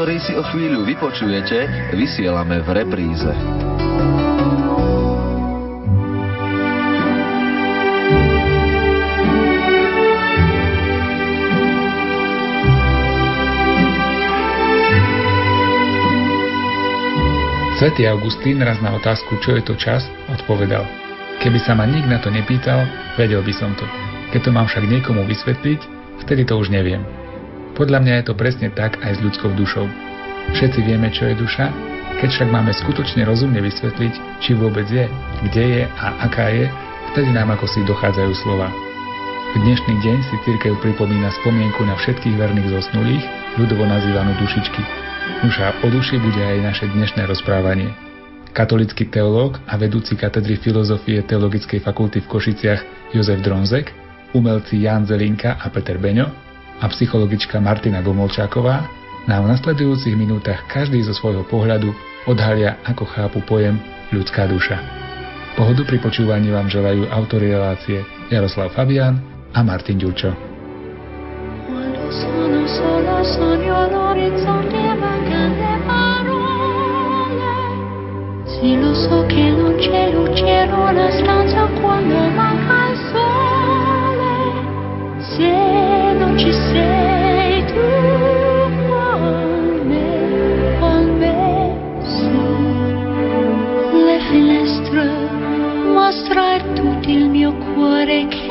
ktorý si o chvíľu vypočujete, vysielame v repríze. Svetý Augustín raz na otázku, čo je to čas, odpovedal. Keby sa ma nik na to nepýtal, vedel by som to. Keď to mám však niekomu vysvetliť, vtedy to už neviem. Podľa mňa je to presne tak aj s ľudskou dušou. Všetci vieme, čo je duša, keď však máme skutočne rozumne vysvetliť, či vôbec je, kde je a aká je, vtedy nám ako si dochádzajú slova. V dnešný deň si církev pripomína spomienku na všetkých verných zosnulých, ľudovo nazývanú dušičky. Nuša o duši bude aj naše dnešné rozprávanie. Katolický teológ a vedúci katedry filozofie Teologickej fakulty v Košiciach Jozef Dronzek, umelci Jan Zelinka a Peter Beňo a psychologička Martina Gomolčáková nám v nasledujúcich minútach každý zo svojho pohľadu odhalia, ako chápu pojem ľudská duša. Pohodu pri počúvaní vám želajú autori relácie Jaroslav Fabian a Martin Ďurčo. Sono Sì, lo so che non c'è luce in una stanza quando manca il sole. Sei le finestre, mostra tutto il mio cuore che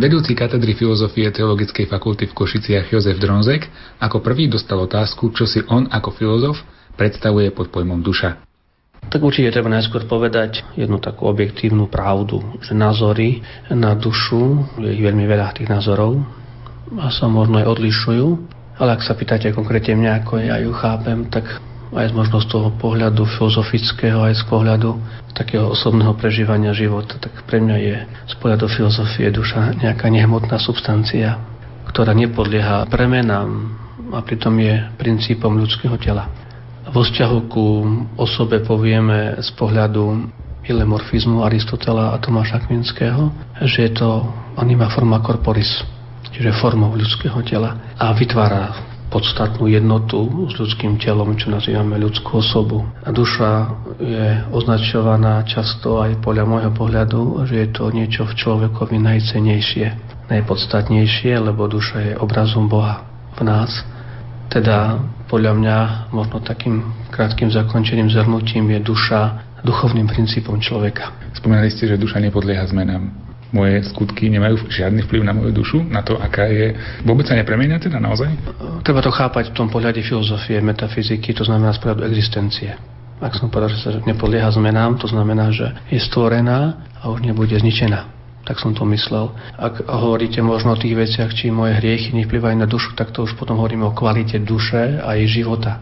Vedúci katedry filozofie Teologickej fakulty v Košiciach Jozef Dronzek ako prvý dostal otázku, čo si on ako filozof predstavuje pod pojmom duša. Tak určite treba najskôr povedať jednu takú objektívnu pravdu, že názory na dušu, je veľmi veľa tých názorov a sa možno aj odlišujú, ale ak sa pýtate konkrétne mňa, ako ja ju chápem, tak aj z možnosť toho pohľadu filozofického, aj z pohľadu takého osobného prežívania života, tak pre mňa je z pohľadu filozofie duša nejaká nehmotná substancia, ktorá nepodlieha premenám a pritom je princípom ľudského tela. Vo vzťahu ku osobe povieme z pohľadu ilemorfizmu Aristotela a Tomáša Kvinského, že je to anima forma corporis, čiže formou ľudského tela a vytvára podstatnú jednotu s ľudským telom, čo nazývame ľudskú osobu. A duša je označovaná často aj podľa môjho pohľadu, že je to niečo v človekovi najcenejšie, najpodstatnejšie, lebo duša je obrazom Boha v nás. Teda podľa mňa možno takým krátkým zakončeným zhrnutím je duša duchovným princípom človeka. Spomínali ste, že duša nepodlieha zmenám. Moje skutky nemajú žiadny vplyv na moju dušu, na to, aká je... Vôbec sa nepremenia teda naozaj? Treba to chápať v tom pohľade filozofie, metafyziky, to znamená správdu existencie. Ak som povedal, že sa nepodlieha zmenám, to znamená, že je stvorená a už nebude zničená tak som to myslel. Ak hovoríte možno o tých veciach, či moje hriechy nevplyvajú na dušu, tak to už potom hovoríme o kvalite duše a jej života.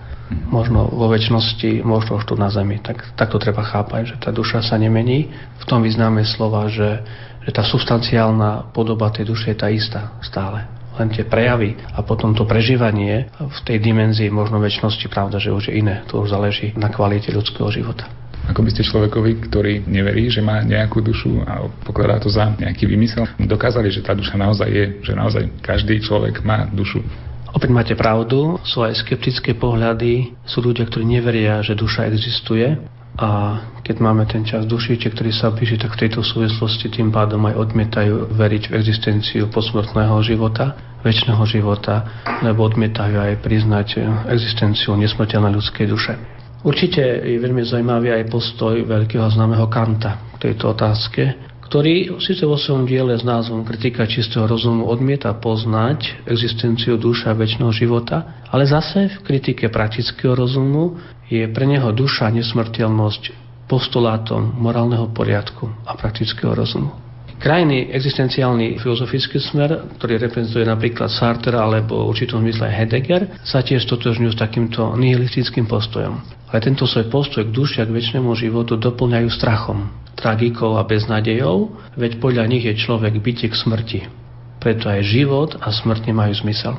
Možno vo väčšnosti, možno už tu na zemi. Tak, tak to treba chápať, že tá duša sa nemení. V tom význame slova, že, že tá substanciálna podoba tej duše je tá istá stále len tie prejavy a potom to prežívanie v tej dimenzii možno väčšnosti, pravda, že už je iné. To už záleží na kvalite ľudského života. Ako by ste človekovi, ktorý neverí, že má nejakú dušu a pokladá to za nejaký vymysel, dokázali, že tá duša naozaj je, že naozaj každý človek má dušu. Opäť máte pravdu, sú aj skeptické pohľady, sú ľudia, ktorí neveria, že duša existuje a keď máme ten čas dušiček, ktorý sa blíži, tak v tejto súvislosti tým pádom aj odmietajú veriť v existenciu posmrtného života, väčšného života, lebo odmietajú aj priznať existenciu nesmrteľnej ľudskej duše. Určite je veľmi zaujímavý aj postoj veľkého známeho Kanta k tejto otázke, ktorý síce vo svojom diele s názvom Kritika čistého rozumu odmieta poznať existenciu duša väčšného života, ale zase v kritike praktického rozumu je pre neho duša nesmrteľnosť postulátom morálneho poriadku a praktického rozumu. Krajný existenciálny filozofický smer, ktorý reprezentuje napríklad Sartre alebo v určitom zmysle Heidegger, sa tiež totožňujú s takýmto nihilistickým postojom. Ale tento svoj postoj k duši a k väčšnému životu doplňajú strachom, tragikou a beznadejou, veď podľa nich je človek bytie k smrti. Preto aj život a smrť nemajú zmysel.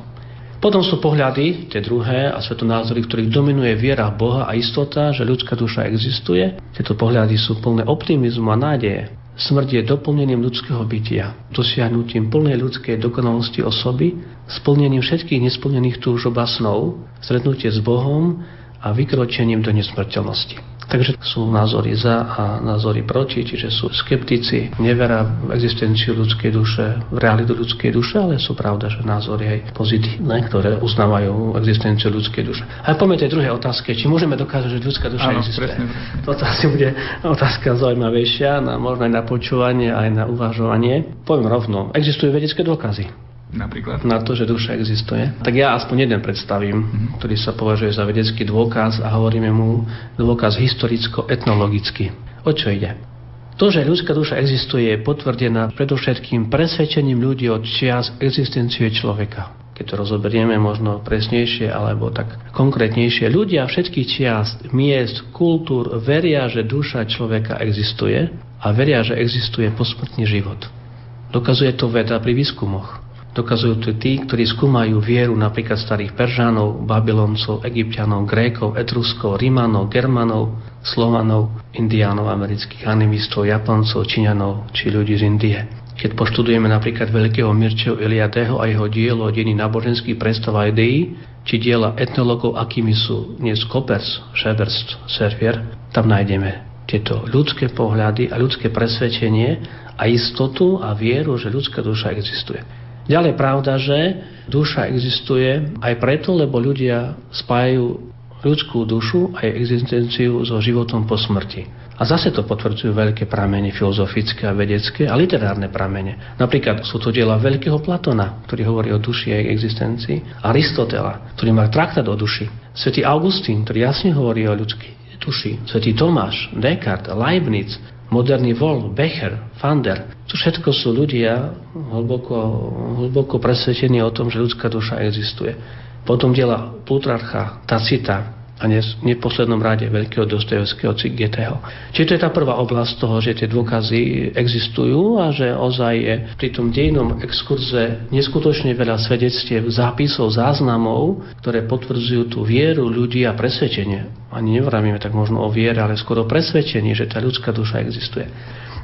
Potom sú pohľady, tie druhé a svetonázory, ktorých dominuje viera v Boha a istota, že ľudská duša existuje. Tieto pohľady sú plné optimizmu a nádeje. Smrť je doplnením ľudského bytia, dosiahnutím plnej ľudskej dokonalosti osoby, splnením všetkých nesplnených túžob a snov, stretnutie s Bohom a vykročením do nesmrteľnosti. Takže sú názory za a názory proti, čiže sú skeptici, neverá v existenciu ľudskej duše, v realitu ľudskej duše, ale sú pravda, že názory aj pozitívne, ktoré uznávajú existenciu ľudskej duše. A poďme tej druhej otázke, či môžeme dokázať, že ľudská duša Áno, existuje. Presne. Toto asi bude otázka zaujímavejšia, na, možno aj na počúvanie, aj na uvažovanie. Poviem rovno, existujú vedecké dôkazy napríklad? Na to, že duša existuje. Tak ja aspoň jeden predstavím, mm-hmm. ktorý sa považuje za vedecký dôkaz a hovoríme mu dôkaz historicko-etnologicky. O čo ide? To, že ľudská duša existuje, je potvrdená predovšetkým presvedčením ľudí od čias existencie človeka. Keď to rozoberieme možno presnejšie alebo tak konkrétnejšie, ľudia všetkých čias, miest, kultúr veria, že duša človeka existuje a veria, že existuje posmrtný život. Dokazuje to veda pri výskumoch. Dokazujú to tí, ktorí skúmajú vieru napríklad starých Peržanov, Babyloncov, Egyptianov, Grékov, Etruskov, Rimanov, Germanov, Slovanov, Indiánov, amerických animistov, Japoncov, Číňanov či ľudí z Indie. Keď poštudujeme napríklad veľkého Mirčeho Eliadeho a jeho dielo o dení náboženských predstav a ideí, či diela etnologov, akými sú dnes Kopers, Šeberst, Servier, tam nájdeme tieto ľudské pohľady a ľudské presvedčenie a istotu a vieru, že ľudská duša existuje. Ďalej pravda, že duša existuje aj preto, lebo ľudia spájajú ľudskú dušu a existenciu so životom po smrti. A zase to potvrdzujú veľké pramene filozofické a vedecké a literárne pramene. Napríklad sú to diela veľkého Platona, ktorý hovorí o duši a jej existencii, Aristotela, ktorý má traktát o duši, svätý Augustín, ktorý jasne hovorí o ľudskej duši. Svetý Tomáš, Descartes, Leibniz, moderný Wolf, Becher, Fander, to všetko sú ľudia hlboko, hlboko presvedčení o tom, že ľudská duša existuje. Potom diela Plutarcha, Tacita, a neposlednom rade veľkého Dostojevského Cigeteho. Čiže to je tá prvá oblasť toho, že tie dôkazy existujú a že ozaj je pri tom dejnom exkurze neskutočne veľa svedectiev, zápisov, záznamov, ktoré potvrdzujú tú vieru ľudí a presvedčenie. Ani nevravíme tak možno o viere, ale skoro o presvedčení, že tá ľudská duša existuje.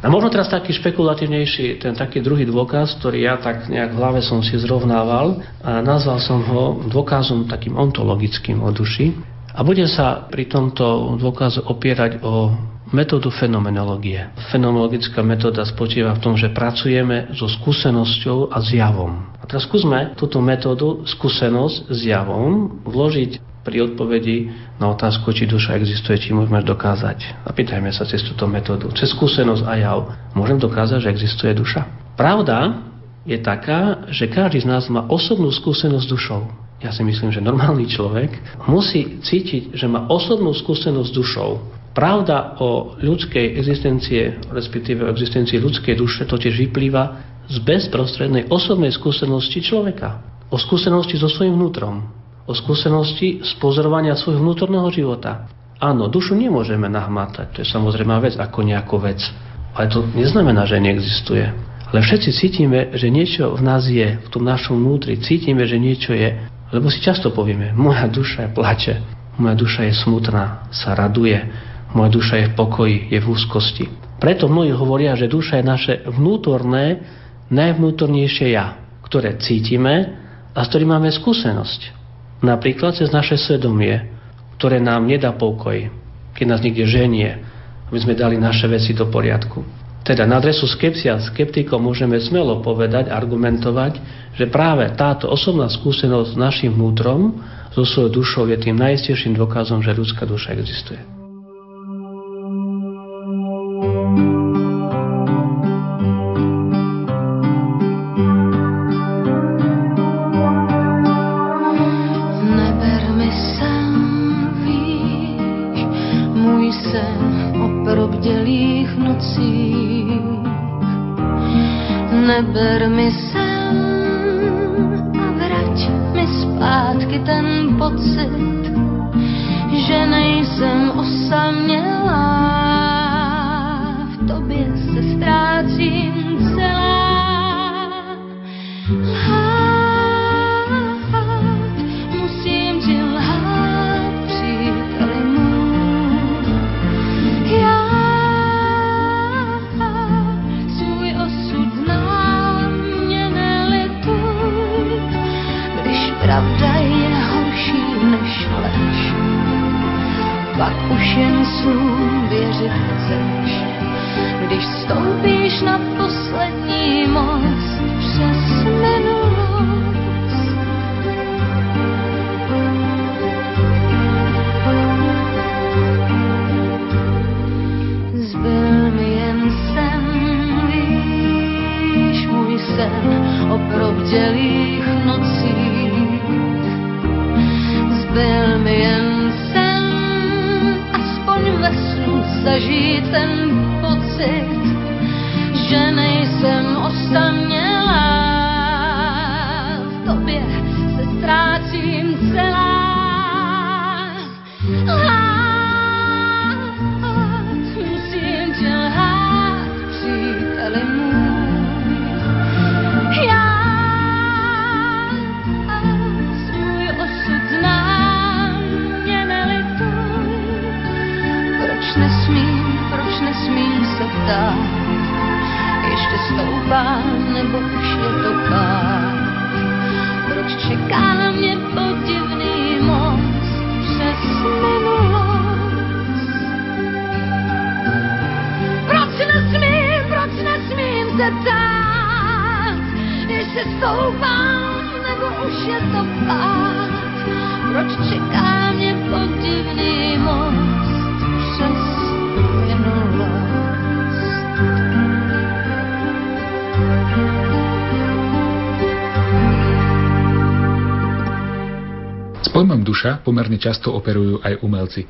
A možno teraz taký špekulatívnejší, ten taký druhý dôkaz, ktorý ja tak nejak v hlave som si zrovnával a nazval som ho dôkazom takým ontologickým o duši. A bude sa pri tomto dôkazu opierať o metódu fenomenológie. Fenomenologická metóda spočíva v tom, že pracujeme so skúsenosťou a zjavom. A teraz skúsme túto metódu skúsenosť s javom vložiť pri odpovedi na otázku, či duša existuje, či môžeme dokázať. Zapýtajme sa cez túto metódu. Cez skúsenosť a jav môžem dokázať, že existuje duša. Pravda je taká, že každý z nás má osobnú skúsenosť s dušou ja si myslím, že normálny človek musí cítiť, že má osobnú skúsenosť s dušou. Pravda o ľudskej existencie, respektíve o existencii ľudskej duše, totiž vyplýva z bezprostrednej osobnej skúsenosti človeka. O skúsenosti so svojím vnútrom. O skúsenosti z pozorovania svojho vnútorného života. Áno, dušu nemôžeme nahmatať, to je samozrejme vec ako nejakú vec. Ale to neznamená, že neexistuje. Ale všetci cítime, že niečo v nás je, v tom našom vnútri. Cítime, že niečo je. Lebo si často povieme, moja duša plače, moja duša je smutná, sa raduje, moja duša je v pokoji, je v úzkosti. Preto mnohí hovoria, že duša je naše vnútorné, najvnútornejšie ja, ktoré cítime a s ktorým máme skúsenosť. Napríklad cez naše svedomie, ktoré nám nedá pokoj, keď nás niekde ženie, aby sme dali naše veci do poriadku. Teda na adresu skepsia skeptikov môžeme smelo povedať, argumentovať, že práve táto osobná skúsenosť s našim vnútrom, so svojou dušou je tým najistejším dôkazom, že ľudská duša existuje. Pojmom duša pomerne často operujú aj umelci.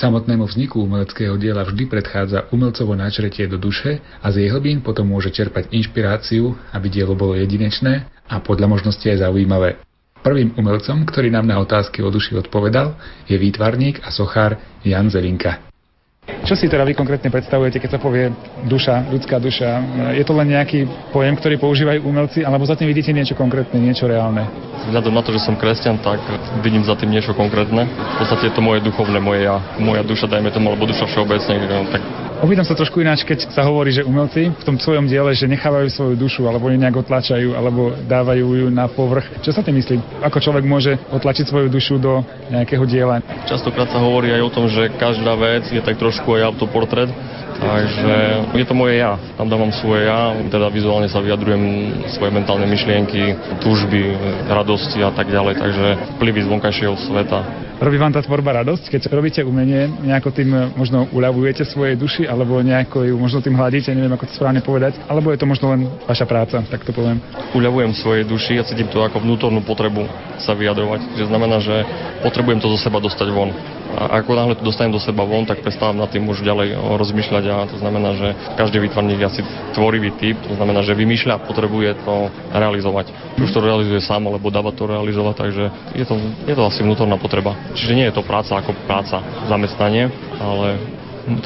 Samotnému vzniku umeleckého diela vždy predchádza umelcovo načretie do duše a z jej hlbín potom môže čerpať inšpiráciu, aby dielo bolo jedinečné a podľa možnosti aj zaujímavé. Prvým umelcom, ktorý nám na otázky o duši odpovedal, je výtvarník a sochár Jan Zelinka. Čo si teda vy konkrétne predstavujete, keď sa povie duša, ľudská duša? Je to len nejaký pojem, ktorý používajú umelci, alebo za tým vidíte niečo konkrétne, niečo reálne? Vzhľadom na to, že som kresťan, tak vidím za tým niečo konkrétne. V podstate je to moje duchovné, moje ja, moja duša, dajme tomu, alebo duša všeobecne, no, tak Opýtam sa trošku ináč, keď sa hovorí, že umelci v tom svojom diele, že nechávajú svoju dušu, alebo ju nejak otlačajú, alebo dávajú ju na povrch. Čo sa tým myslí? Ako človek môže otlačiť svoju dušu do nejakého diela? Častokrát sa hovorí aj o tom, že každá vec je tak trošku aj autoportrét, Takže je to moje ja. Tam dávam svoje ja, teda vizuálne sa vyjadrujem svoje mentálne myšlienky, túžby, radosti a tak ďalej, takže vplyvy z vonkajšieho sveta. Robí vám tá tvorba radosť, keď robíte umenie, nejako tým možno uľavujete svojej duši, alebo nejako ju možno tým hladíte, neviem ako to správne povedať, alebo je to možno len vaša práca, tak to poviem. Uľavujem svojej duši a cítim to ako vnútornú potrebu sa vyjadrovať. Že znamená, že potrebujem to zo seba dostať von. A ako náhle to dostanem do seba von, tak prestávam nad tým už ďalej rozmýšľať a to znamená, že každý výtvarník je asi tvorivý typ, to znamená, že vymýšľa, potrebuje to realizovať. Už to realizuje sám, alebo dáva to realizovať, takže je to, je to asi vnútorná potreba. Čiže nie je to práca ako práca, zamestnanie, ale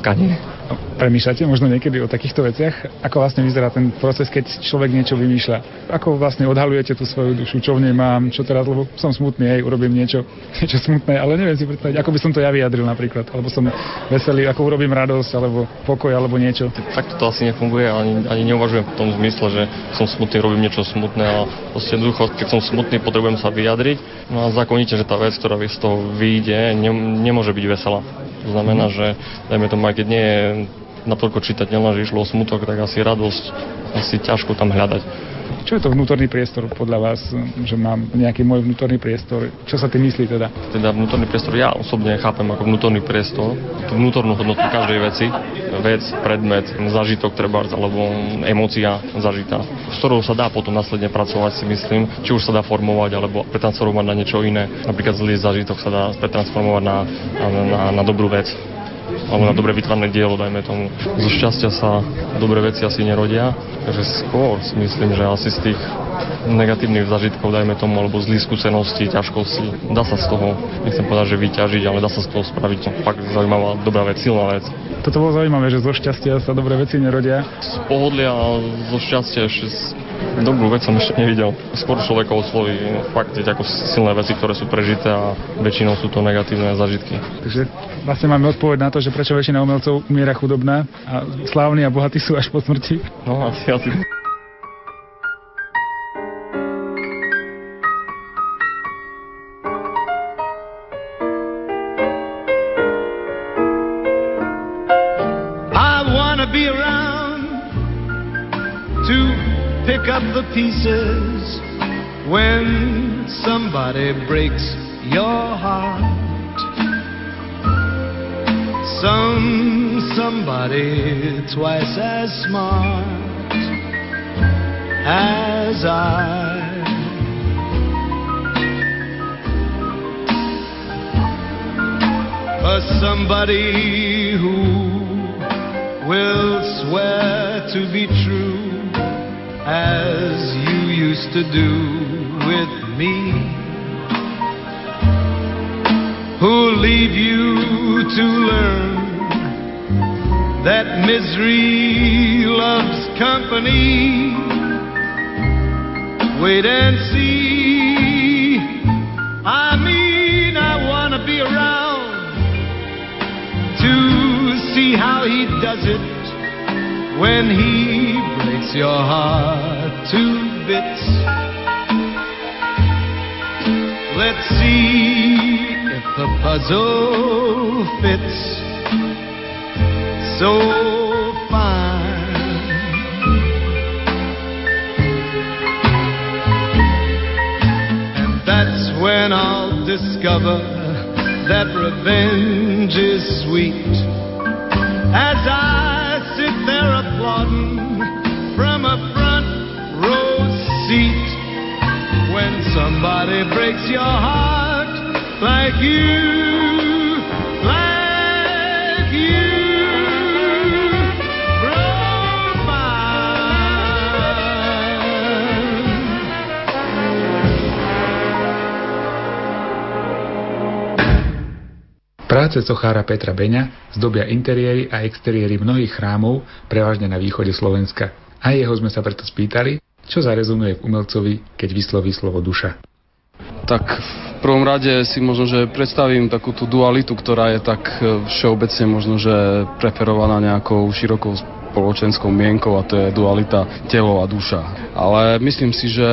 tkanie. Premýšľate možno niekedy o takýchto veciach? Ako vlastne vyzerá ten proces, keď človek niečo vymýšľa? Ako vlastne odhalujete tú svoju dušu? Čo v nej mám? Čo teraz? Lebo som smutný, hej, urobím niečo, niečo smutné, ale neviem si predstaviť, ako by som to ja vyjadril napríklad. Alebo som veselý, ako urobím radosť, alebo pokoj, alebo niečo. Tak to asi nefunguje, ani, ani neuvažujem v tom zmysle, že som smutný, robím niečo smutné, ale proste ducho, keď som smutný, potrebujem sa vyjadriť. No a zákonite, že tá vec, ktorá z toho vyjde, ne, nemôže byť veselá. To znamená, že dajme tomu, aj keď nie je natoľko nielen, že išlo o smutok, tak asi radosť, asi ťažko tam hľadať. Čo je to vnútorný priestor podľa vás, že mám nejaký môj vnútorný priestor? Čo sa tým myslí teda? Teda vnútorný priestor ja osobne chápem ako vnútorný priestor, tú vnútornú hodnotu každej veci, vec, predmet, zažitok treba, alebo emócia zažitá, s ktorou sa dá potom následne pracovať si myslím, či už sa dá formovať alebo pretransformovať na niečo iné. Napríklad zlý zažitok sa dá pretransformovať na, na, na, na dobrú vec alebo na dobre vytvarné dielo, dajme tomu. Zo šťastia sa dobré veci asi nerodia, takže skôr si myslím, že asi z tých negatívnych zažitkov, dajme tomu, alebo zlých skúseností, ťažkosti, dá sa z toho, nechcem povedať, že vyťažiť, ale dá sa z toho spraviť fakt zaujímavá, dobrá vec, silná vec. Toto bolo zaujímavé, že zo šťastia sa dobré veci nerodia. Z pohodlia a zo šťastia ešte Dobrú vec som ešte nevidel. Skôr človeka osloví fakt ako silné veci, ktoré sú prežité a väčšinou sú to negatívne zažitky. Takže vlastne máme odpoveď na to, že prečo väčšina umelcov umiera chudobná a slávni a bohatí sú až po smrti. No asi, asi. the pieces when somebody breaks your heart. Some somebody twice as smart as I. But somebody who will swear to be true as you used to do with me. Who'll leave you to learn that misery loves company? Wait and see. I mean, I want to be around to see how he does it when he breaks your heart to bits. Let's see the puzzle fits so fine. And that's when I'll discover that revenge is sweet as I sit there applauding from a front row seat when somebody breaks your heart like you. Práce sochára Petra Beňa zdobia interiéry a exteriéry mnohých chrámov, prevažne na východe Slovenska. A jeho sme sa preto spýtali, čo zarezonuje v umelcovi, keď vysloví slovo duša. Tak v prvom rade si možno, že predstavím takú tú dualitu, ktorá je tak e, všeobecne možno, že preferovaná nejakou širokou spoločenskou mienkou a to je dualita telo a duša. Ale myslím si, že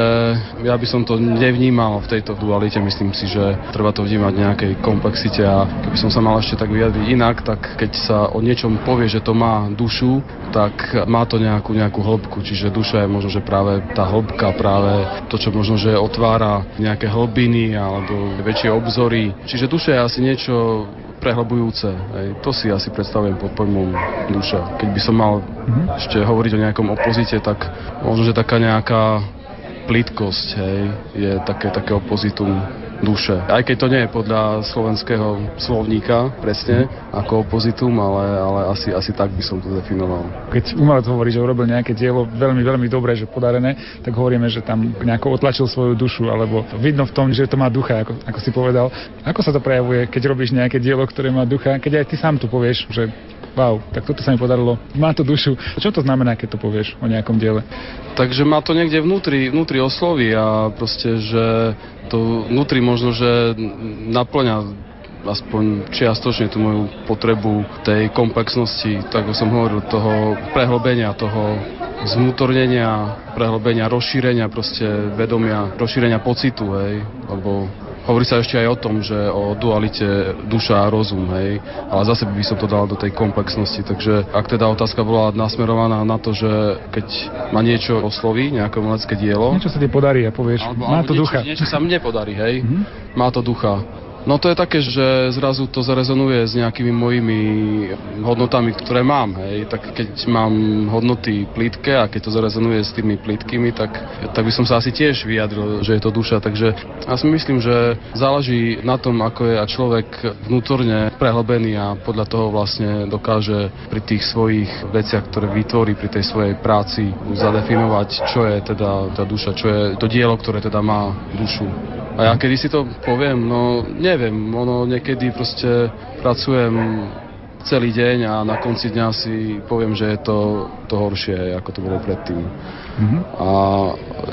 ja by som to nevnímal v tejto dualite, myslím si, že treba to vnímať v nejakej komplexite a keby som sa mal ešte tak vyjadriť inak, tak keď sa o niečom povie, že to má dušu, tak má to nejakú, nejakú hĺbku, čiže duša je možno, že práve tá hĺbka, práve to, čo možno, že otvára nejaké hlbiny alebo väčšie obzory. Čiže duša je asi niečo prehlbujúce. Hej. To si asi predstavujem pod pojmom duša. Keď by som mal mm-hmm. ešte hovoriť o nejakom opozite, tak možno, že taká nejaká plitkosť hej, je také, také opozitum duše. Aj keď to nie je podľa slovenského slovníka presne ako opozitum, ale, ale asi, asi tak by som to definoval. Keď umelec hovorí, že urobil nejaké dielo veľmi, veľmi dobré, že podarené, tak hovoríme, že tam nejako otlačil svoju dušu, alebo vidno v tom, že to má ducha, ako, ako si povedal. Ako sa to prejavuje, keď robíš nejaké dielo, ktoré má ducha, keď aj ty sám tu povieš, že wow, tak toto sa mi podarilo, má to dušu. Čo to znamená, keď to povieš o nejakom diele? Takže má to niekde vnútri, vnútri osloví a proste, že to vnútri možno, že naplňa aspoň čiastočne tú moju potrebu tej komplexnosti, tak ako som hovoril, toho prehlbenia, toho zvnútornenia, prehlbenia, rozšírenia proste vedomia, rozšírenia pocitu, hej, lebo Hovorí sa ešte aj o tom, že o dualite duša a rozum, hej, ale zase by som to dal do tej komplexnosti, takže ak teda otázka bola nasmerovaná na to, že keď ma niečo osloví, nejaké umelecké dielo... Niečo sa ti podarí a povieš, alebo, má to niečo, ducha. Niečo sa mne podarí, hej, mm-hmm. má to ducha No to je také, že zrazu to zarezonuje s nejakými mojimi hodnotami, ktoré mám. Hej. Tak keď mám hodnoty plítke a keď to zarezonuje s tými plítkými, tak, tak by som sa asi tiež vyjadril, že je to duša. Takže ja si myslím, že záleží na tom, ako je a človek vnútorne prehlbený a podľa toho vlastne dokáže pri tých svojich veciach, ktoré vytvorí pri tej svojej práci, zadefinovať, čo je teda tá duša, čo je to dielo, ktoré teda má dušu. A ja kedy si to poviem, no neviem, ono niekedy proste pracujem celý deň a na konci dňa si poviem, že je to, to horšie, ako to bolo predtým. Mm-hmm. A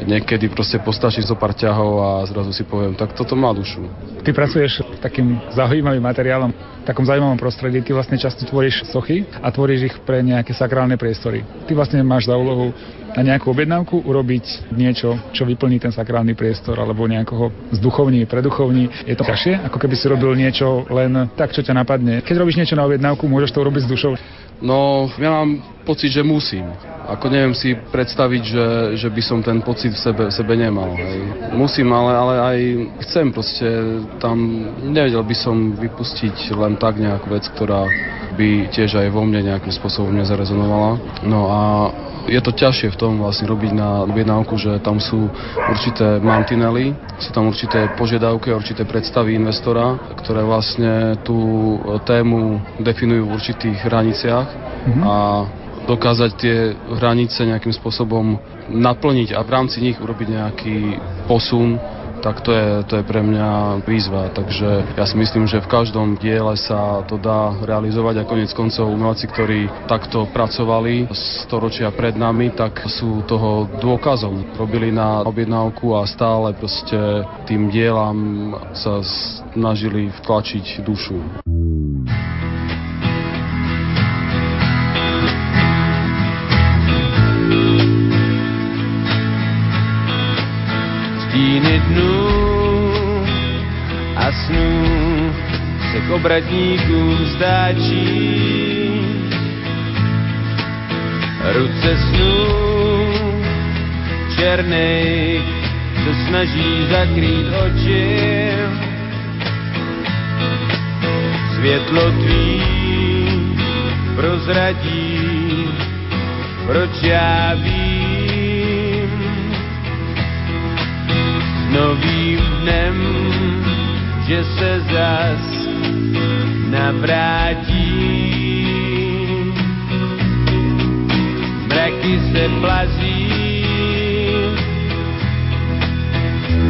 niekedy proste postačí zo pár ťahov a zrazu si poviem, tak toto má dušu. Ty pracuješ takým zaujímavým materiálom, v takom zaujímavom prostredí. Ty vlastne často tvoríš sochy a tvoríš ich pre nejaké sakrálne priestory. Ty vlastne máš za úlohu na nejakú objednávku urobiť niečo, čo vyplní ten sakrálny priestor alebo nejakoho zduchovní, preduchovní. Je to ťažšie, ako keby si robil niečo len tak, čo ťa napadne. Keď robíš niečo na objednávku, môžeš to urobiť s dušou. No, ja mám pocit, že musím. Ako neviem si predstaviť, že, že by som ten pocit v sebe, v sebe nemal. Hej. Musím, ale, ale aj chcem proste tam, nevedel by som vypustiť len tak nejakú vec, ktorá by tiež aj vo mne nejakým spôsobom nezarezonovala. No a je to ťažšie v tom vlastne robiť na objednávku, že tam sú určité mantinely, sú tam určité požiadavky, určité predstavy investora, ktoré vlastne tú tému definujú v určitých hraniciach mm-hmm. a dokázať tie hranice nejakým spôsobom naplniť a v rámci nich urobiť nejaký posun tak to je, to je pre mňa výzva. Takže ja si myslím, že v každom diele sa to dá realizovať a konec koncov umelci, ktorí takto pracovali storočia pred nami, tak sú toho dôkazom. Robili na objednávku a stále proste tým dielam sa snažili vtlačiť dušu. Snů se k obratníkům stáčí. Ruce snů černej se snaží zakrýt oči. Světlo tvý prozradí, proč já vím, novým dnem, že se zas navrátí. Mraky se plazí,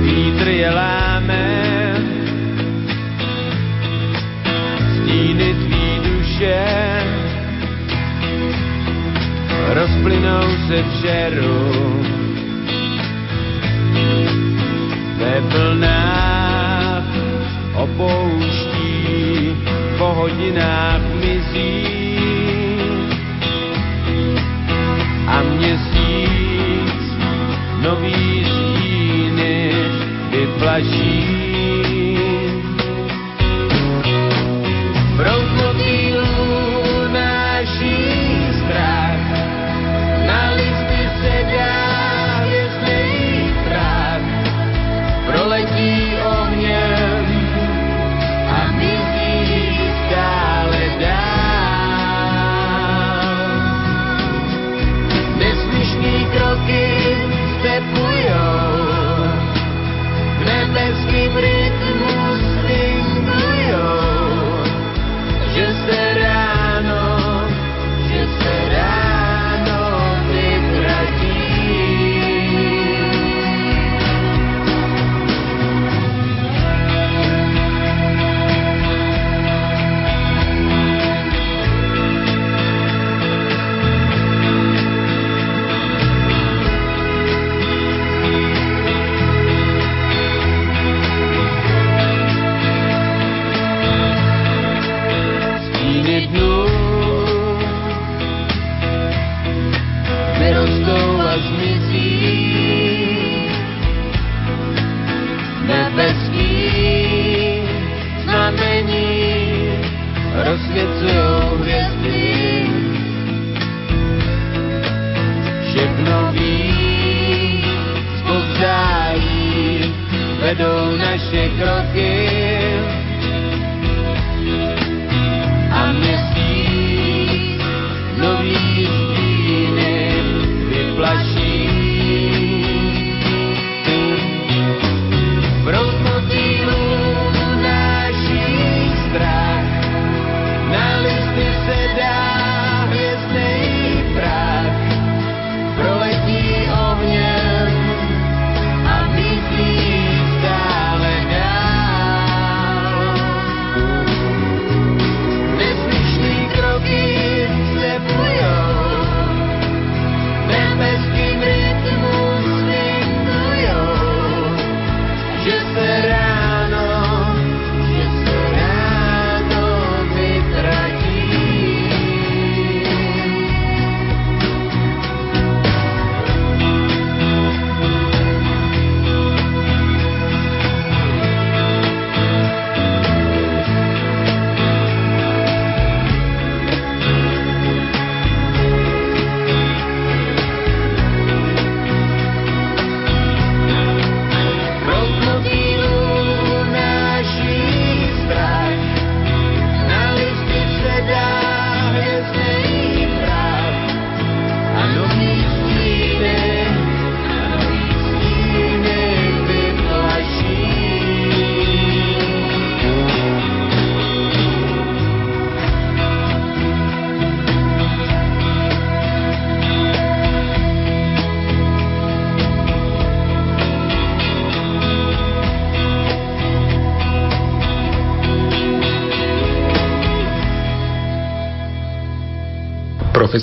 vítr je láme, stíny tvý duše rozplynou se v žeru ve vlnách opouští, po hodinách mizí. A měsíc nový stíny vyplaší.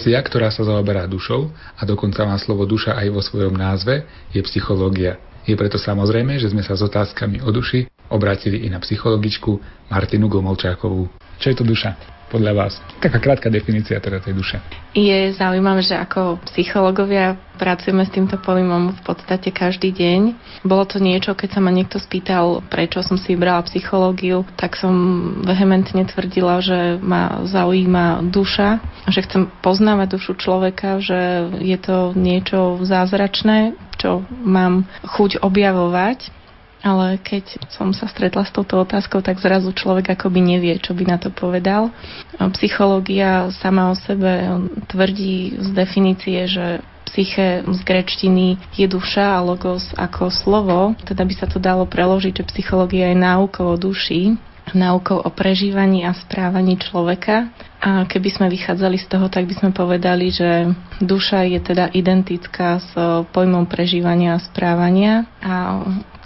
Profesia, ktorá sa zaoberá dušou a dokonca má slovo duša aj vo svojom názve, je psychológia. Je preto samozrejme, že sme sa s otázkami o duši obrátili i na psychologičku Martinu Gomolčákovú. Čo je to duša? Podľa vás? Taká krátka definícia teda tej duše. Je zaujímavé, že ako psychológovia pracujeme s týmto pojmom v podstate každý deň. Bolo to niečo, keď sa ma niekto spýtal, prečo som si vybrala psychológiu, tak som vehementne tvrdila, že ma zaujíma duša, že chcem poznávať dušu človeka, že je to niečo zázračné, čo mám chuť objavovať ale keď som sa stretla s touto otázkou, tak zrazu človek akoby nevie, čo by na to povedal. Psychológia sama o sebe tvrdí z definície, že psyche z grečtiny je duša a logos ako slovo, teda by sa to dalo preložiť, že psychológia je náukou o duši, náukou o prežívaní a správaní človeka. A keby sme vychádzali z toho, tak by sme povedali, že duša je teda identická s pojmom prežívania a správania a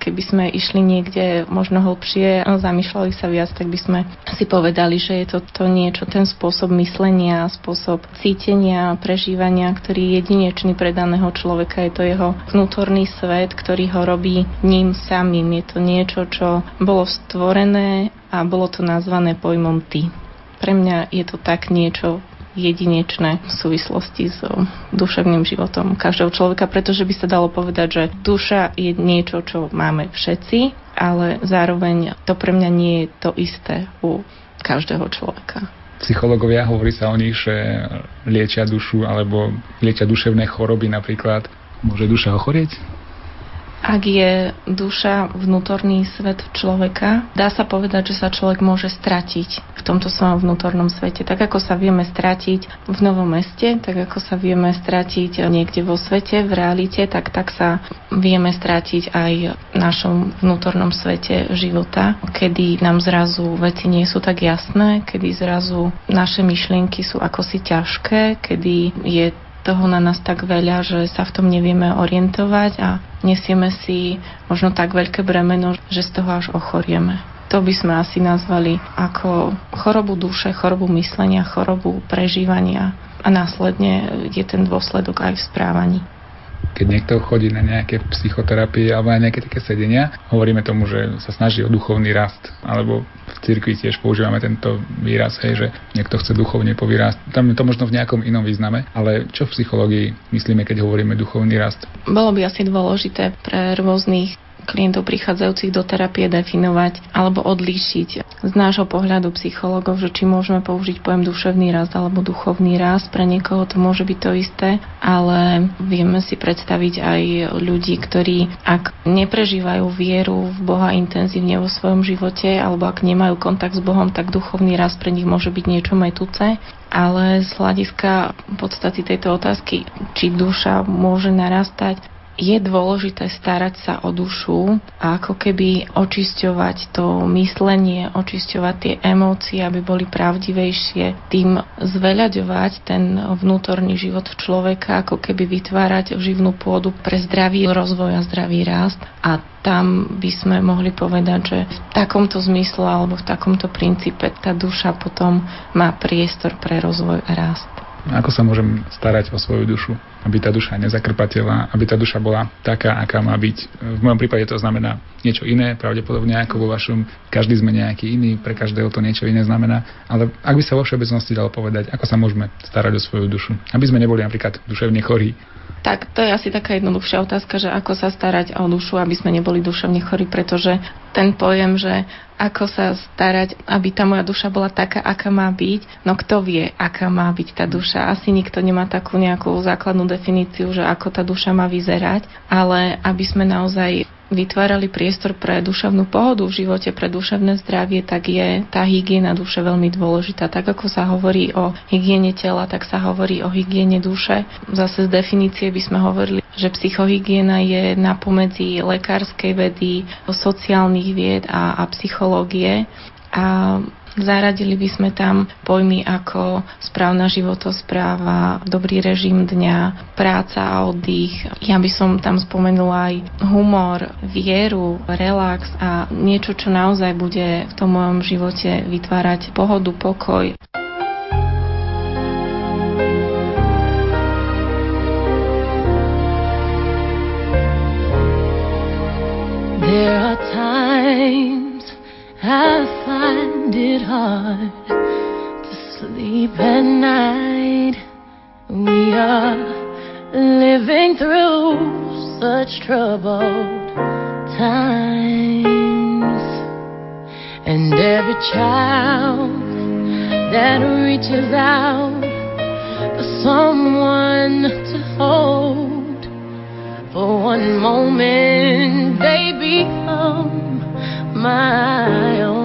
keby sme išli niekde možno hlbšie, zamýšľali sa viac, tak by sme si povedali, že je to, to niečo, ten spôsob myslenia, spôsob cítenia, prežívania, ktorý je jedinečný pre daného človeka. Je to jeho vnútorný svet, ktorý ho robí ním samým. Je to niečo, čo bolo stvorené a bolo to nazvané pojmom ty. Pre mňa je to tak niečo jedinečné v súvislosti s duševným životom každého človeka, pretože by sa dalo povedať, že duša je niečo, čo máme všetci, ale zároveň to pre mňa nie je to isté u každého človeka. Psychológovia hovorí sa o nich, že liečia dušu alebo liečia duševné choroby napríklad. Môže duša ochorieť? Ak je duša vnútorný svet človeka, dá sa povedať, že sa človek môže stratiť v tomto svojom vnútornom svete. Tak ako sa vieme stratiť v novom meste, tak ako sa vieme stratiť niekde vo svete, v realite, tak tak sa vieme stratiť aj v našom vnútornom svete života, kedy nám zrazu veci nie sú tak jasné, kedy zrazu naše myšlienky sú ako si ťažké, kedy je toho na nás tak veľa, že sa v tom nevieme orientovať a nesieme si možno tak veľké bremeno, že z toho až ochorieme. To by sme asi nazvali ako chorobu duše, chorobu myslenia, chorobu prežívania a následne je ten dôsledok aj v správaní keď niekto chodí na nejaké psychoterapie alebo na nejaké také sedenia, hovoríme tomu, že sa snaží o duchovný rast, alebo cirkvi tiež používame tento výraz, hej, že niekto chce duchovne povyrásť. Tam je to možno v nejakom inom význame, ale čo v psychológii myslíme, keď hovoríme duchovný rast? Bolo by asi dôležité pre rôznych klientov prichádzajúcich do terapie definovať alebo odlíšiť z nášho pohľadu psychologov, že či môžeme použiť pojem duševný rast alebo duchovný rast. Pre niekoho to môže byť to isté, ale vieme si predstaviť aj ľudí, ktorí ak neprežívajú vieru v Boha intenzívne vo svojom živote alebo ak nemajú kontakt s Bohom, tak duchovný rast pre nich môže byť niečo metúce ale z hľadiska podstaty tejto otázky, či duša môže narastať, je dôležité starať sa o dušu a ako keby očisťovať to myslenie, očisťovať tie emócie, aby boli pravdivejšie, tým zveľaďovať ten vnútorný život človeka, ako keby vytvárať živnú pôdu pre zdravý rozvoj a zdravý rast a tam by sme mohli povedať, že v takomto zmysle alebo v takomto princípe tá duša potom má priestor pre rozvoj a rast. Ako sa môžem starať o svoju dušu, aby tá duša nezakrpatela, aby tá duša bola taká, aká má byť. V mojom prípade to znamená niečo iné, pravdepodobne ako vo vašom. Každý sme nejaký iný, pre každého to niečo iné znamená. Ale ak by sa vo všeobecnosti dalo povedať, ako sa môžeme starať o svoju dušu, aby sme neboli napríklad duševne chorí, tak to je asi taká jednoduchšia otázka, že ako sa starať o dušu, aby sme neboli duševne chorí, pretože ten pojem, že ako sa starať, aby tá moja duša bola taká, aká má byť, no kto vie, aká má byť tá duša. Asi nikto nemá takú nejakú základnú definíciu, že ako tá duša má vyzerať, ale aby sme naozaj vytvárali priestor pre duševnú pohodu v živote, pre duševné zdravie, tak je tá hygiena duše veľmi dôležitá. Tak ako sa hovorí o hygiene tela, tak sa hovorí o hygiene duše. Zase z definície by sme hovorili, že psychohygiena je napomedzi lekárskej vedy, sociálnych vied a, a psychológie. A Zaradili by sme tam pojmy ako správna životospráva, dobrý režim dňa, práca a oddych. Ja by som tam spomenula aj humor, vieru, relax a niečo, čo naozaj bude v tom mojom živote vytvárať pohodu, pokoj. There are times I find it hard to sleep at night. We are living through such troubled times. And every child that reaches out for someone to hold for one moment, they become my own.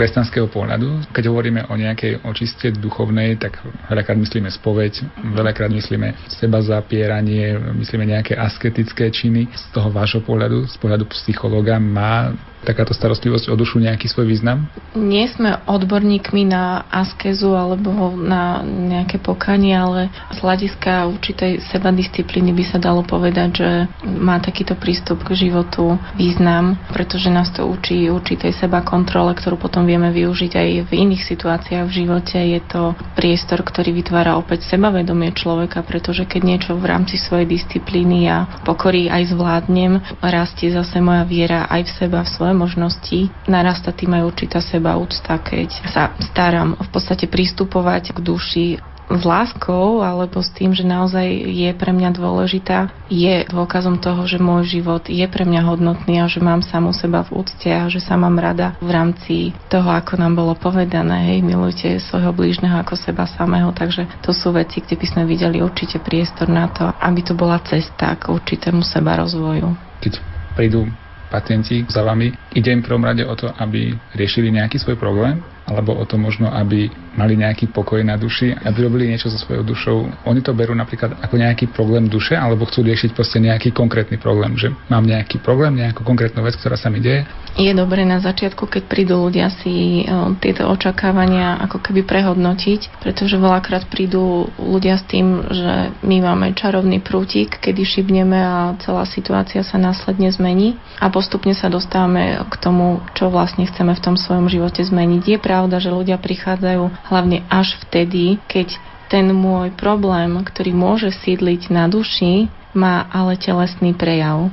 kresťanského pohľadu, keď hovoríme o nejakej očiste duchovnej, tak veľakrát myslíme spoveď, veľakrát myslíme seba zapieranie, myslíme nejaké asketické činy. Z toho vášho pohľadu, z pohľadu psychológa, má takáto starostlivosť o dušu nejaký svoj význam? Nie sme odborníkmi na askezu alebo na nejaké pokanie, ale z hľadiska určitej sebadisciplíny by sa dalo povedať, že má takýto prístup k životu význam, pretože nás to učí určitej seba kontrole, ktorú potom vieme využiť aj v iných situáciách v živote. Je to priestor, ktorý vytvára opäť sebavedomie človeka, pretože keď niečo v rámci svojej disciplíny a pokory aj zvládnem, rastie zase moja viera aj v seba, v svoje možnosti. Narasta tým aj určitá seba úcta, keď sa starám v podstate pristupovať k duši s láskou alebo s tým, že naozaj je pre mňa dôležitá, je dôkazom toho, že môj život je pre mňa hodnotný a že mám samú seba v úcte a že sa mám rada v rámci toho, ako nám bolo povedané, hej, milujte svojho blížneho ako seba samého, takže to sú veci, kde by sme videli určite priestor na to, aby to bola cesta k určitému seba rozvoju. Keď prídu pacienti za vami, ide im v prvom rade o to, aby riešili nejaký svoj problém, alebo o to možno, aby mali nejaký pokoj na duši, aby robili niečo so svojou dušou. Oni to berú napríklad ako nejaký problém duše, alebo chcú riešiť proste nejaký konkrétny problém, že mám nejaký problém, nejakú konkrétnu vec, ktorá sa mi deje. Je dobre na začiatku, keď prídu ľudia si o, tieto očakávania ako keby prehodnotiť, pretože veľakrát prídu ľudia s tým, že my máme čarovný prútik, kedy šibneme a celá situácia sa následne zmení a postupne sa dostávame k tomu, čo vlastne chceme v tom svojom živote zmeniť. Je pravda, že ľudia prichádzajú hlavne až vtedy, keď ten môj problém, ktorý môže sídliť na duši, má ale telesný prejav.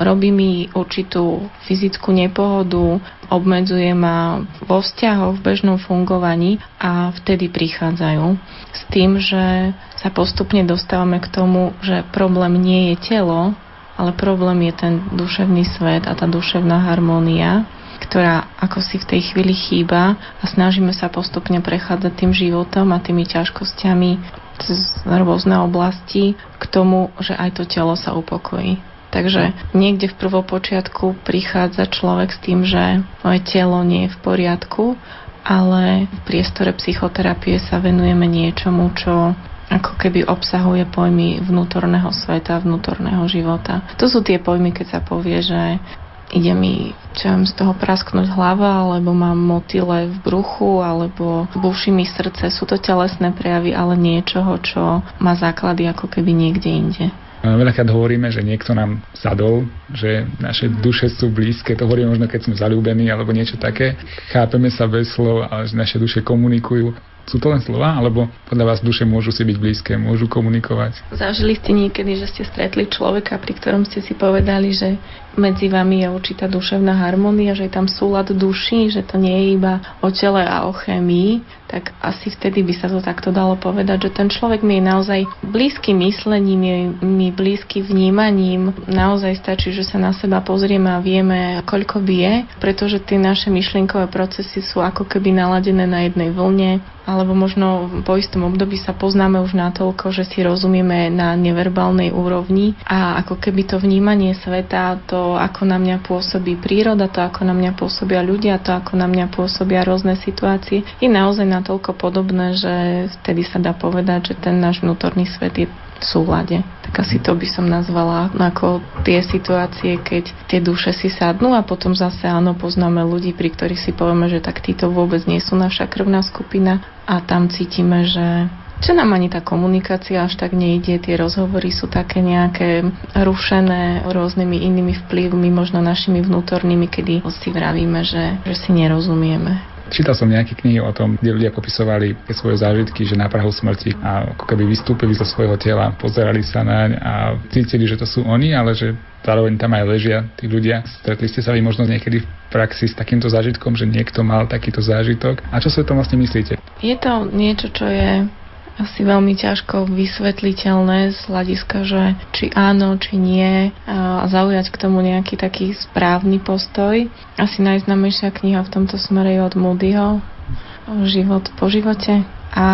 Robí mi určitú fyzickú nepohodu, obmedzuje ma vo vzťahoch, v bežnom fungovaní a vtedy prichádzajú. S tým, že sa postupne dostávame k tomu, že problém nie je telo, ale problém je ten duševný svet a tá duševná harmónia, ktorá ako si v tej chvíli chýba a snažíme sa postupne prechádzať tým životom a tými ťažkosťami z rôzne oblasti k tomu, že aj to telo sa upokojí. Takže niekde v prvopočiatku prichádza človek s tým, že moje telo nie je v poriadku ale v priestore psychoterapie sa venujeme niečomu, čo ako keby obsahuje pojmy vnútorného sveta, vnútorného života. To sú tie pojmy, keď sa povie, že ide mi čo z toho prasknúť hlava, alebo mám motyle v bruchu, alebo buší mi srdce. Sú to telesné prejavy, ale niečoho, čo má základy ako keby niekde inde. Veľakrát hovoríme, že niekto nám sadol, že naše duše sú blízke, to hovoríme možno, keď sme zalúbení alebo niečo také. Chápeme sa bez slov, ale že naše duše komunikujú. Sú to len slova, alebo podľa vás duše môžu si byť blízke, môžu komunikovať? Zažili ste niekedy, že ste stretli človeka, pri ktorom ste si povedali, že medzi vami je určitá duševná harmonia, že je tam súlad duší, že to nie je iba o tele a o chémii, tak asi vtedy by sa to takto dalo povedať, že ten človek mi je naozaj blízky myslením, je mi blízky vnímaním. Naozaj stačí, že sa na seba pozrieme a vieme, koľko bije, pretože tie naše myšlienkové procesy sú ako keby naladené na jednej vlne, alebo možno po istom období sa poznáme už natoľko, že si rozumieme na neverbálnej úrovni a ako keby to vnímanie sveta, to ako na mňa pôsobí príroda, to ako na mňa pôsobia ľudia, to ako na mňa pôsobia rôzne situácie, je naozaj natoľko podobné, že vtedy sa dá povedať, že ten náš vnútorný svet je v súlade. Tak asi to by som nazvala ako tie situácie, keď tie duše si sadnú a potom zase áno, poznáme ľudí, pri ktorých si povieme, že tak títo vôbec nie sú naša krvná skupina a tam cítime, že že nám ani tá komunikácia až tak nejde, tie rozhovory sú také nejaké rušené rôznymi inými vplyvmi, možno našimi vnútornými, kedy si vravíme, že, že si nerozumieme. Čítal som nejaké knihy o tom, kde ľudia popisovali tie svoje zážitky, že na prahu smrti a ako keby vystúpili zo svojho tela, pozerali sa naň a cítili, že to sú oni, ale že zároveň tam aj ležia tí ľudia. Stretli ste sa vy možno niekedy v praxi s takýmto zážitkom, že niekto mal takýto zážitok. A čo si o tom vlastne myslíte? Je to niečo, čo je asi veľmi ťažko vysvetliteľné z hľadiska, že či áno, či nie a zaujať k tomu nejaký taký správny postoj. Asi najznamejšia kniha v tomto smere je od Moodyho Život po živote a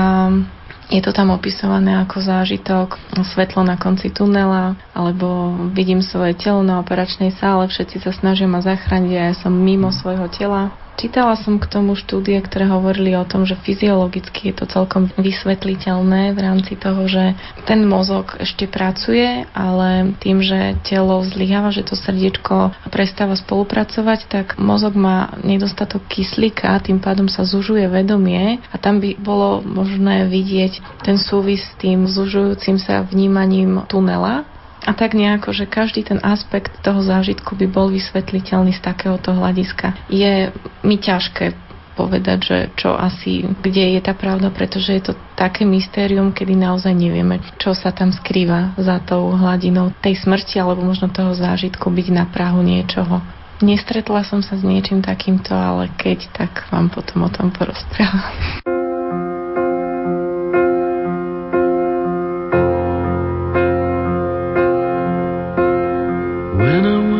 je to tam opisované ako zážitok, svetlo na konci tunela, alebo vidím svoje telo na operačnej sále, všetci sa snažia ma zachrániť a ja som mimo svojho tela Čítala som k tomu štúdie, ktoré hovorili o tom, že fyziologicky je to celkom vysvetliteľné v rámci toho, že ten mozog ešte pracuje, ale tým, že telo zlyháva, že to srdiečko prestáva spolupracovať, tak mozog má nedostatok kyslíka, tým pádom sa zužuje vedomie a tam by bolo možné vidieť ten súvis s tým zužujúcim sa vnímaním tunela, a tak nejako, že každý ten aspekt toho zážitku by bol vysvetliteľný z takéhoto hľadiska. Je mi ťažké povedať, že čo asi, kde je tá pravda, pretože je to také mystérium, kedy naozaj nevieme, čo sa tam skrýva za tou hladinou tej smrti alebo možno toho zážitku byť na prahu niečoho. Nestretla som sa s niečím takýmto, ale keď, tak vám potom o tom porozprávam.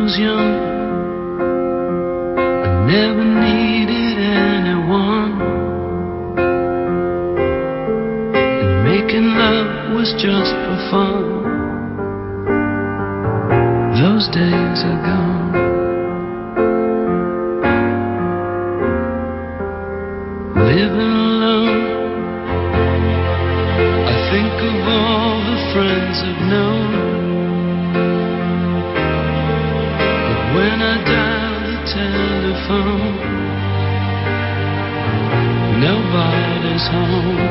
Was young, I never needed anyone. And making love was just for fun. Those days are gone. Living alone, I think of all the friends I've known. When I dial the telephone, nobody's home.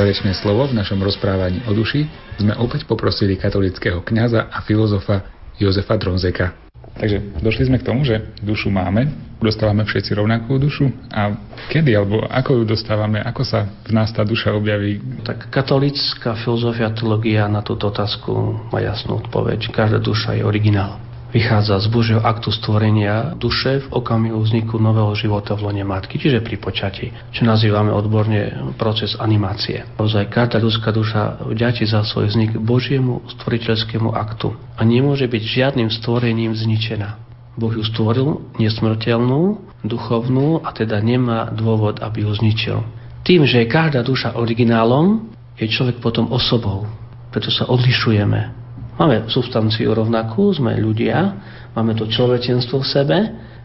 Záverečné slovo v našom rozprávaní o duši sme opäť poprosili katolického kňaza a filozofa Jozefa Dronzeka. Takže došli sme k tomu, že dušu máme, dostávame všetci rovnakú dušu a kedy alebo ako ju dostávame, ako sa v nás tá duša objaví. Tak katolická filozofia teológia na túto otázku má jasnú odpoveď. Každá duša je originál. Vychádza z Božieho aktu stvorenia duše v okamihu vzniku nového života v lone matky, čiže pri počati, čo nazývame odborne proces animácie. Naozaj každá ľudská duša vďačí za svoj vznik Božiemu stvoriteľskému aktu a nemôže byť žiadnym stvorením zničená. Boh ju stvoril nesmrteľnú, duchovnú a teda nemá dôvod, aby ju zničil. Tým, že je každá duša originálom, je človek potom osobou. Preto sa odlišujeme. Máme substanciu rovnakú, sme ľudia, máme to človečenstvo v sebe,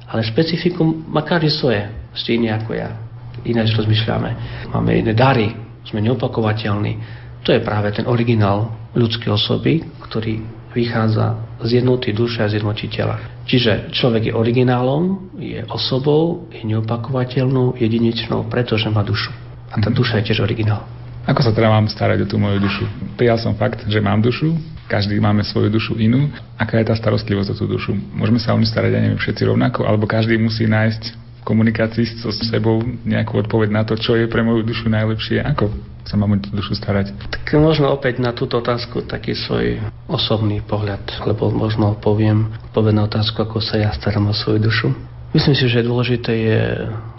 ale špecifikum má každý svoje, ste iní ako ja. Ináč rozmýšľame. Máme iné dary, sme neopakovateľní. To je práve ten originál ľudskej osoby, ktorý vychádza z jednoty duše a z jednoty tela. Čiže človek je originálom, je osobou, je neopakovateľnou, jedinečnou, pretože má dušu. A tá duša je tiež originál. Ako sa teda mám starať o tú moju dušu? Prijal som fakt, že mám dušu, každý máme svoju dušu inú. Aká je tá starostlivosť o tú dušu? Môžeme sa o ňu starať, ja neviem, všetci rovnako, alebo každý musí nájsť v komunikácii so sebou nejakú odpoveď na to, čo je pre moju dušu najlepšie, ako sa mám o tú dušu starať. Tak možno opäť na túto otázku taký svoj osobný pohľad, alebo možno poviem na otázku, ako sa ja starám o svoju dušu. Myslím si, že dôležité je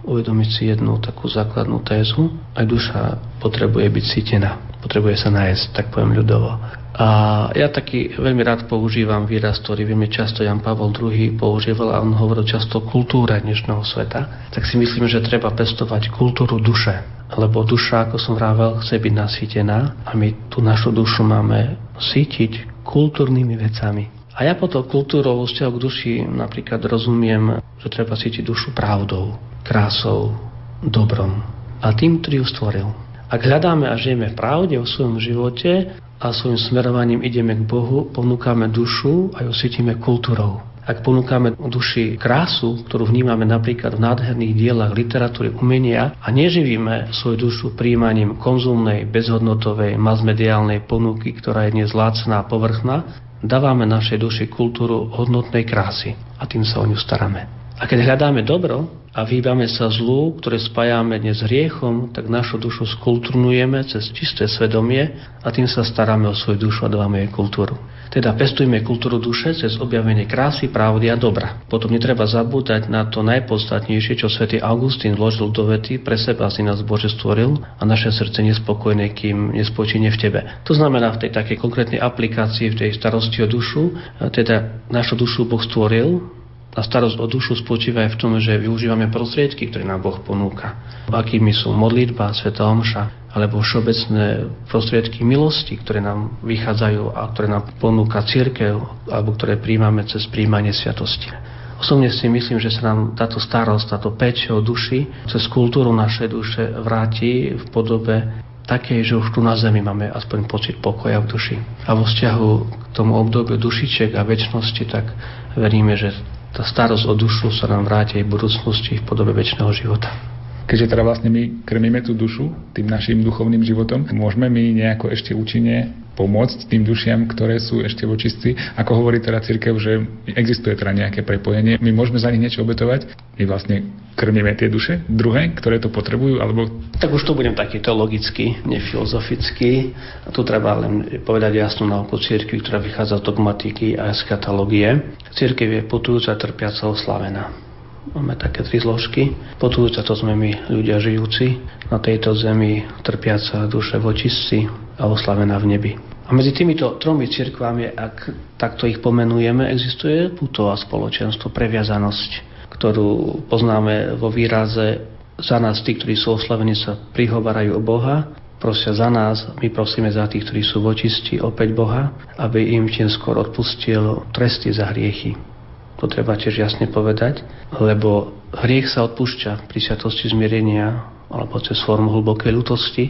uvedomiť si jednu takú základnú tézu. Aj duša potrebuje byť sítená, potrebuje sa nájsť, tak poviem ľudovo. A ja taký veľmi rád používam výraz, ktorý veľmi často Jan Pavol II používal a on hovoril často o kultúre dnešného sveta. Tak si myslím, že treba pestovať kultúru duše. Lebo duša, ako som vravel, chce byť nasýtená a my tú našu dušu máme sítiť kultúrnymi vecami. A ja po to kultúrou vzťahu k duši napríklad rozumiem, že treba cítiť dušu pravdou, krásou, dobrom a tým, ktorý ju stvoril. Ak hľadáme a žijeme v pravde o svojom živote a svojim smerovaním ideme k Bohu, ponúkame dušu a ju cítime kultúrou. Ak ponúkame duši krásu, ktorú vnímame napríklad v nádherných dielach literatúry, umenia a neživíme svoju dušu príjmaním konzumnej, bezhodnotovej, masmediálnej ponuky, ktorá je dnes lácná a povrchná, dávame našej duši kultúru hodnotnej krásy a tým sa o ňu staráme. A keď hľadáme dobro a vyhýbame sa zlu, ktoré spájame dnes hriechom, tak našu dušu skulturnujeme cez čisté svedomie a tým sa staráme o svoju dušu a dávame jej kultúru. Teda pestujme kultúru duše cez objavenie krásy, pravdy a dobra. Potom netreba zabúdať na to najpodstatnejšie, čo svätý Augustín vložil do vety, pre seba si nás Bože stvoril a naše srdce nespokojné, kým nespočíne v tebe. To znamená v tej takej konkrétnej aplikácii, v tej starosti o dušu, teda našu dušu Boh stvoril, a starosť o dušu spočíva aj v tom, že využívame prostriedky, ktoré nám Boh ponúka. Akými sú modlitba, sveta omša, alebo všeobecné prostriedky milosti, ktoré nám vychádzajú a ktoré nám ponúka církev, alebo ktoré príjmame cez príjmanie sviatosti. Osobne si myslím, že sa nám táto starosť, táto peč o duši cez kultúru našej duše vráti v podobe takej, že už tu na zemi máme aspoň pocit pokoja v duši. A vo vzťahu k tomu obdobiu dušičiek a väčšnosti, tak veríme, že tá starosť o dušu sa nám vráti aj v budúcnosti v podobe väčšného života. Keďže teda vlastne my krmíme tú dušu tým našim duchovným životom, môžeme my nejako ešte účinne pomôcť tým dušiam, ktoré sú ešte v očistci. Ako hovorí teda cirkev, že existuje teda nejaké prepojenie. My môžeme za nich niečo obetovať. My vlastne krmíme tie duše druhé, ktoré to potrebujú, alebo... Tak už to budem taký teologický, nefilozofický. A tu treba len povedať jasnú nauku cirkvi, ktorá vychádza z dogmatiky a z katalógie. Cirkev je putujúca, trpiaca, oslavená. Máme také tri zložky. Potujúca to sme my, ľudia žijúci na tejto zemi, trpiaca duše v očistci a oslavená v nebi. A medzi týmito tromi cirkvami, ak takto ich pomenujeme, existuje putová spoločenstvo, previazanosť, ktorú poznáme vo výraze za nás tí, ktorí sú oslavení, sa prihovarajú o Boha, prosia za nás, my prosíme za tých, ktorí sú v očisti, opäť Boha, aby im čím skôr odpustil tresty za hriechy. To treba tiež jasne povedať, lebo hriech sa odpúšťa pri sviatosti zmierenia alebo cez formu hlbokej ľutosti,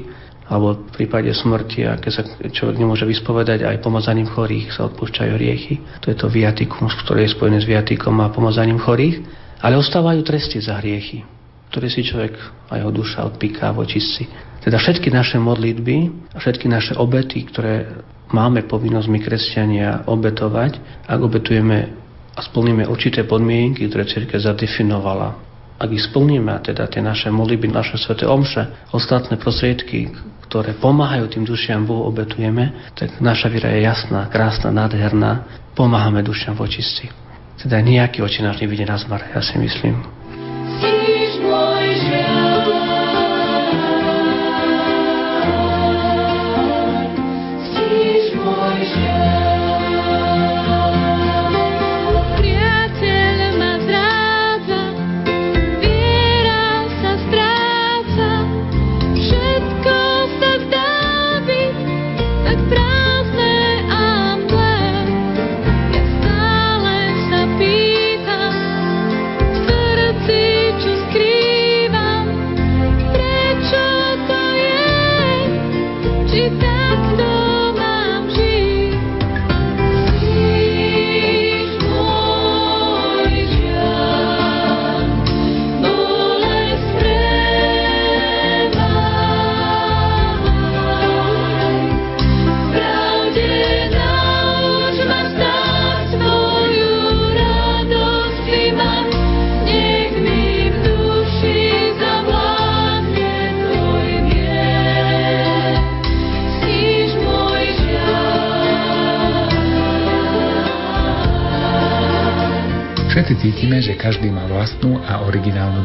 alebo v prípade smrti, a keď sa človek nemôže vyspovedať, aj pomazaním chorých sa odpúšťajú hriechy. To je to viatikum, ktoré je spojené s viatikom a pomazaním chorých. Ale ostávajú tresty za hriechy, ktoré si človek a jeho duša odpíká v očistci. Teda všetky naše modlitby a všetky naše obety, ktoré máme povinnosť my kresťania obetovať, ak obetujeme a splníme určité podmienky, ktoré cirkev zadefinovala, ak ich splníme, teda tie naše modlitby, naše sveté omše, ostatné prostriedky, ktoré pomáhajú tým dušiam Bohu obetujeme, tak naša viera je jasná, krásna, nádherná, pomáhame dušiam v očistci. Teda nejaký očináš nevidie na zmar, ja si myslím.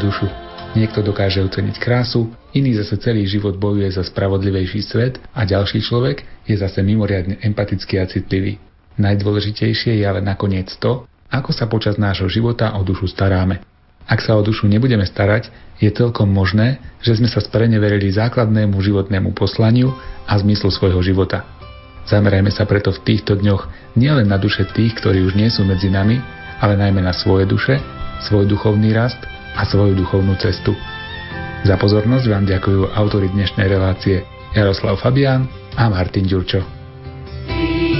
Dušu. Niekto dokáže oceniť krásu, iný zase celý život bojuje za spravodlivejší svet a ďalší človek je zase mimoriadne empatický a citlivý. Najdôležitejšie je ale nakoniec to, ako sa počas nášho života o dušu staráme. Ak sa o dušu nebudeme starať, je celkom možné, že sme sa spreneverili základnému životnému poslaniu a zmyslu svojho života. Zamerajme sa preto v týchto dňoch nielen na duše tých, ktorí už nie sú medzi nami, ale najmä na svoje duše, svoj duchovný rast a svoju duchovnú cestu. Za pozornosť vám ďakujú autori dnešnej relácie Jaroslav Fabián a Martin Ďurčo. Už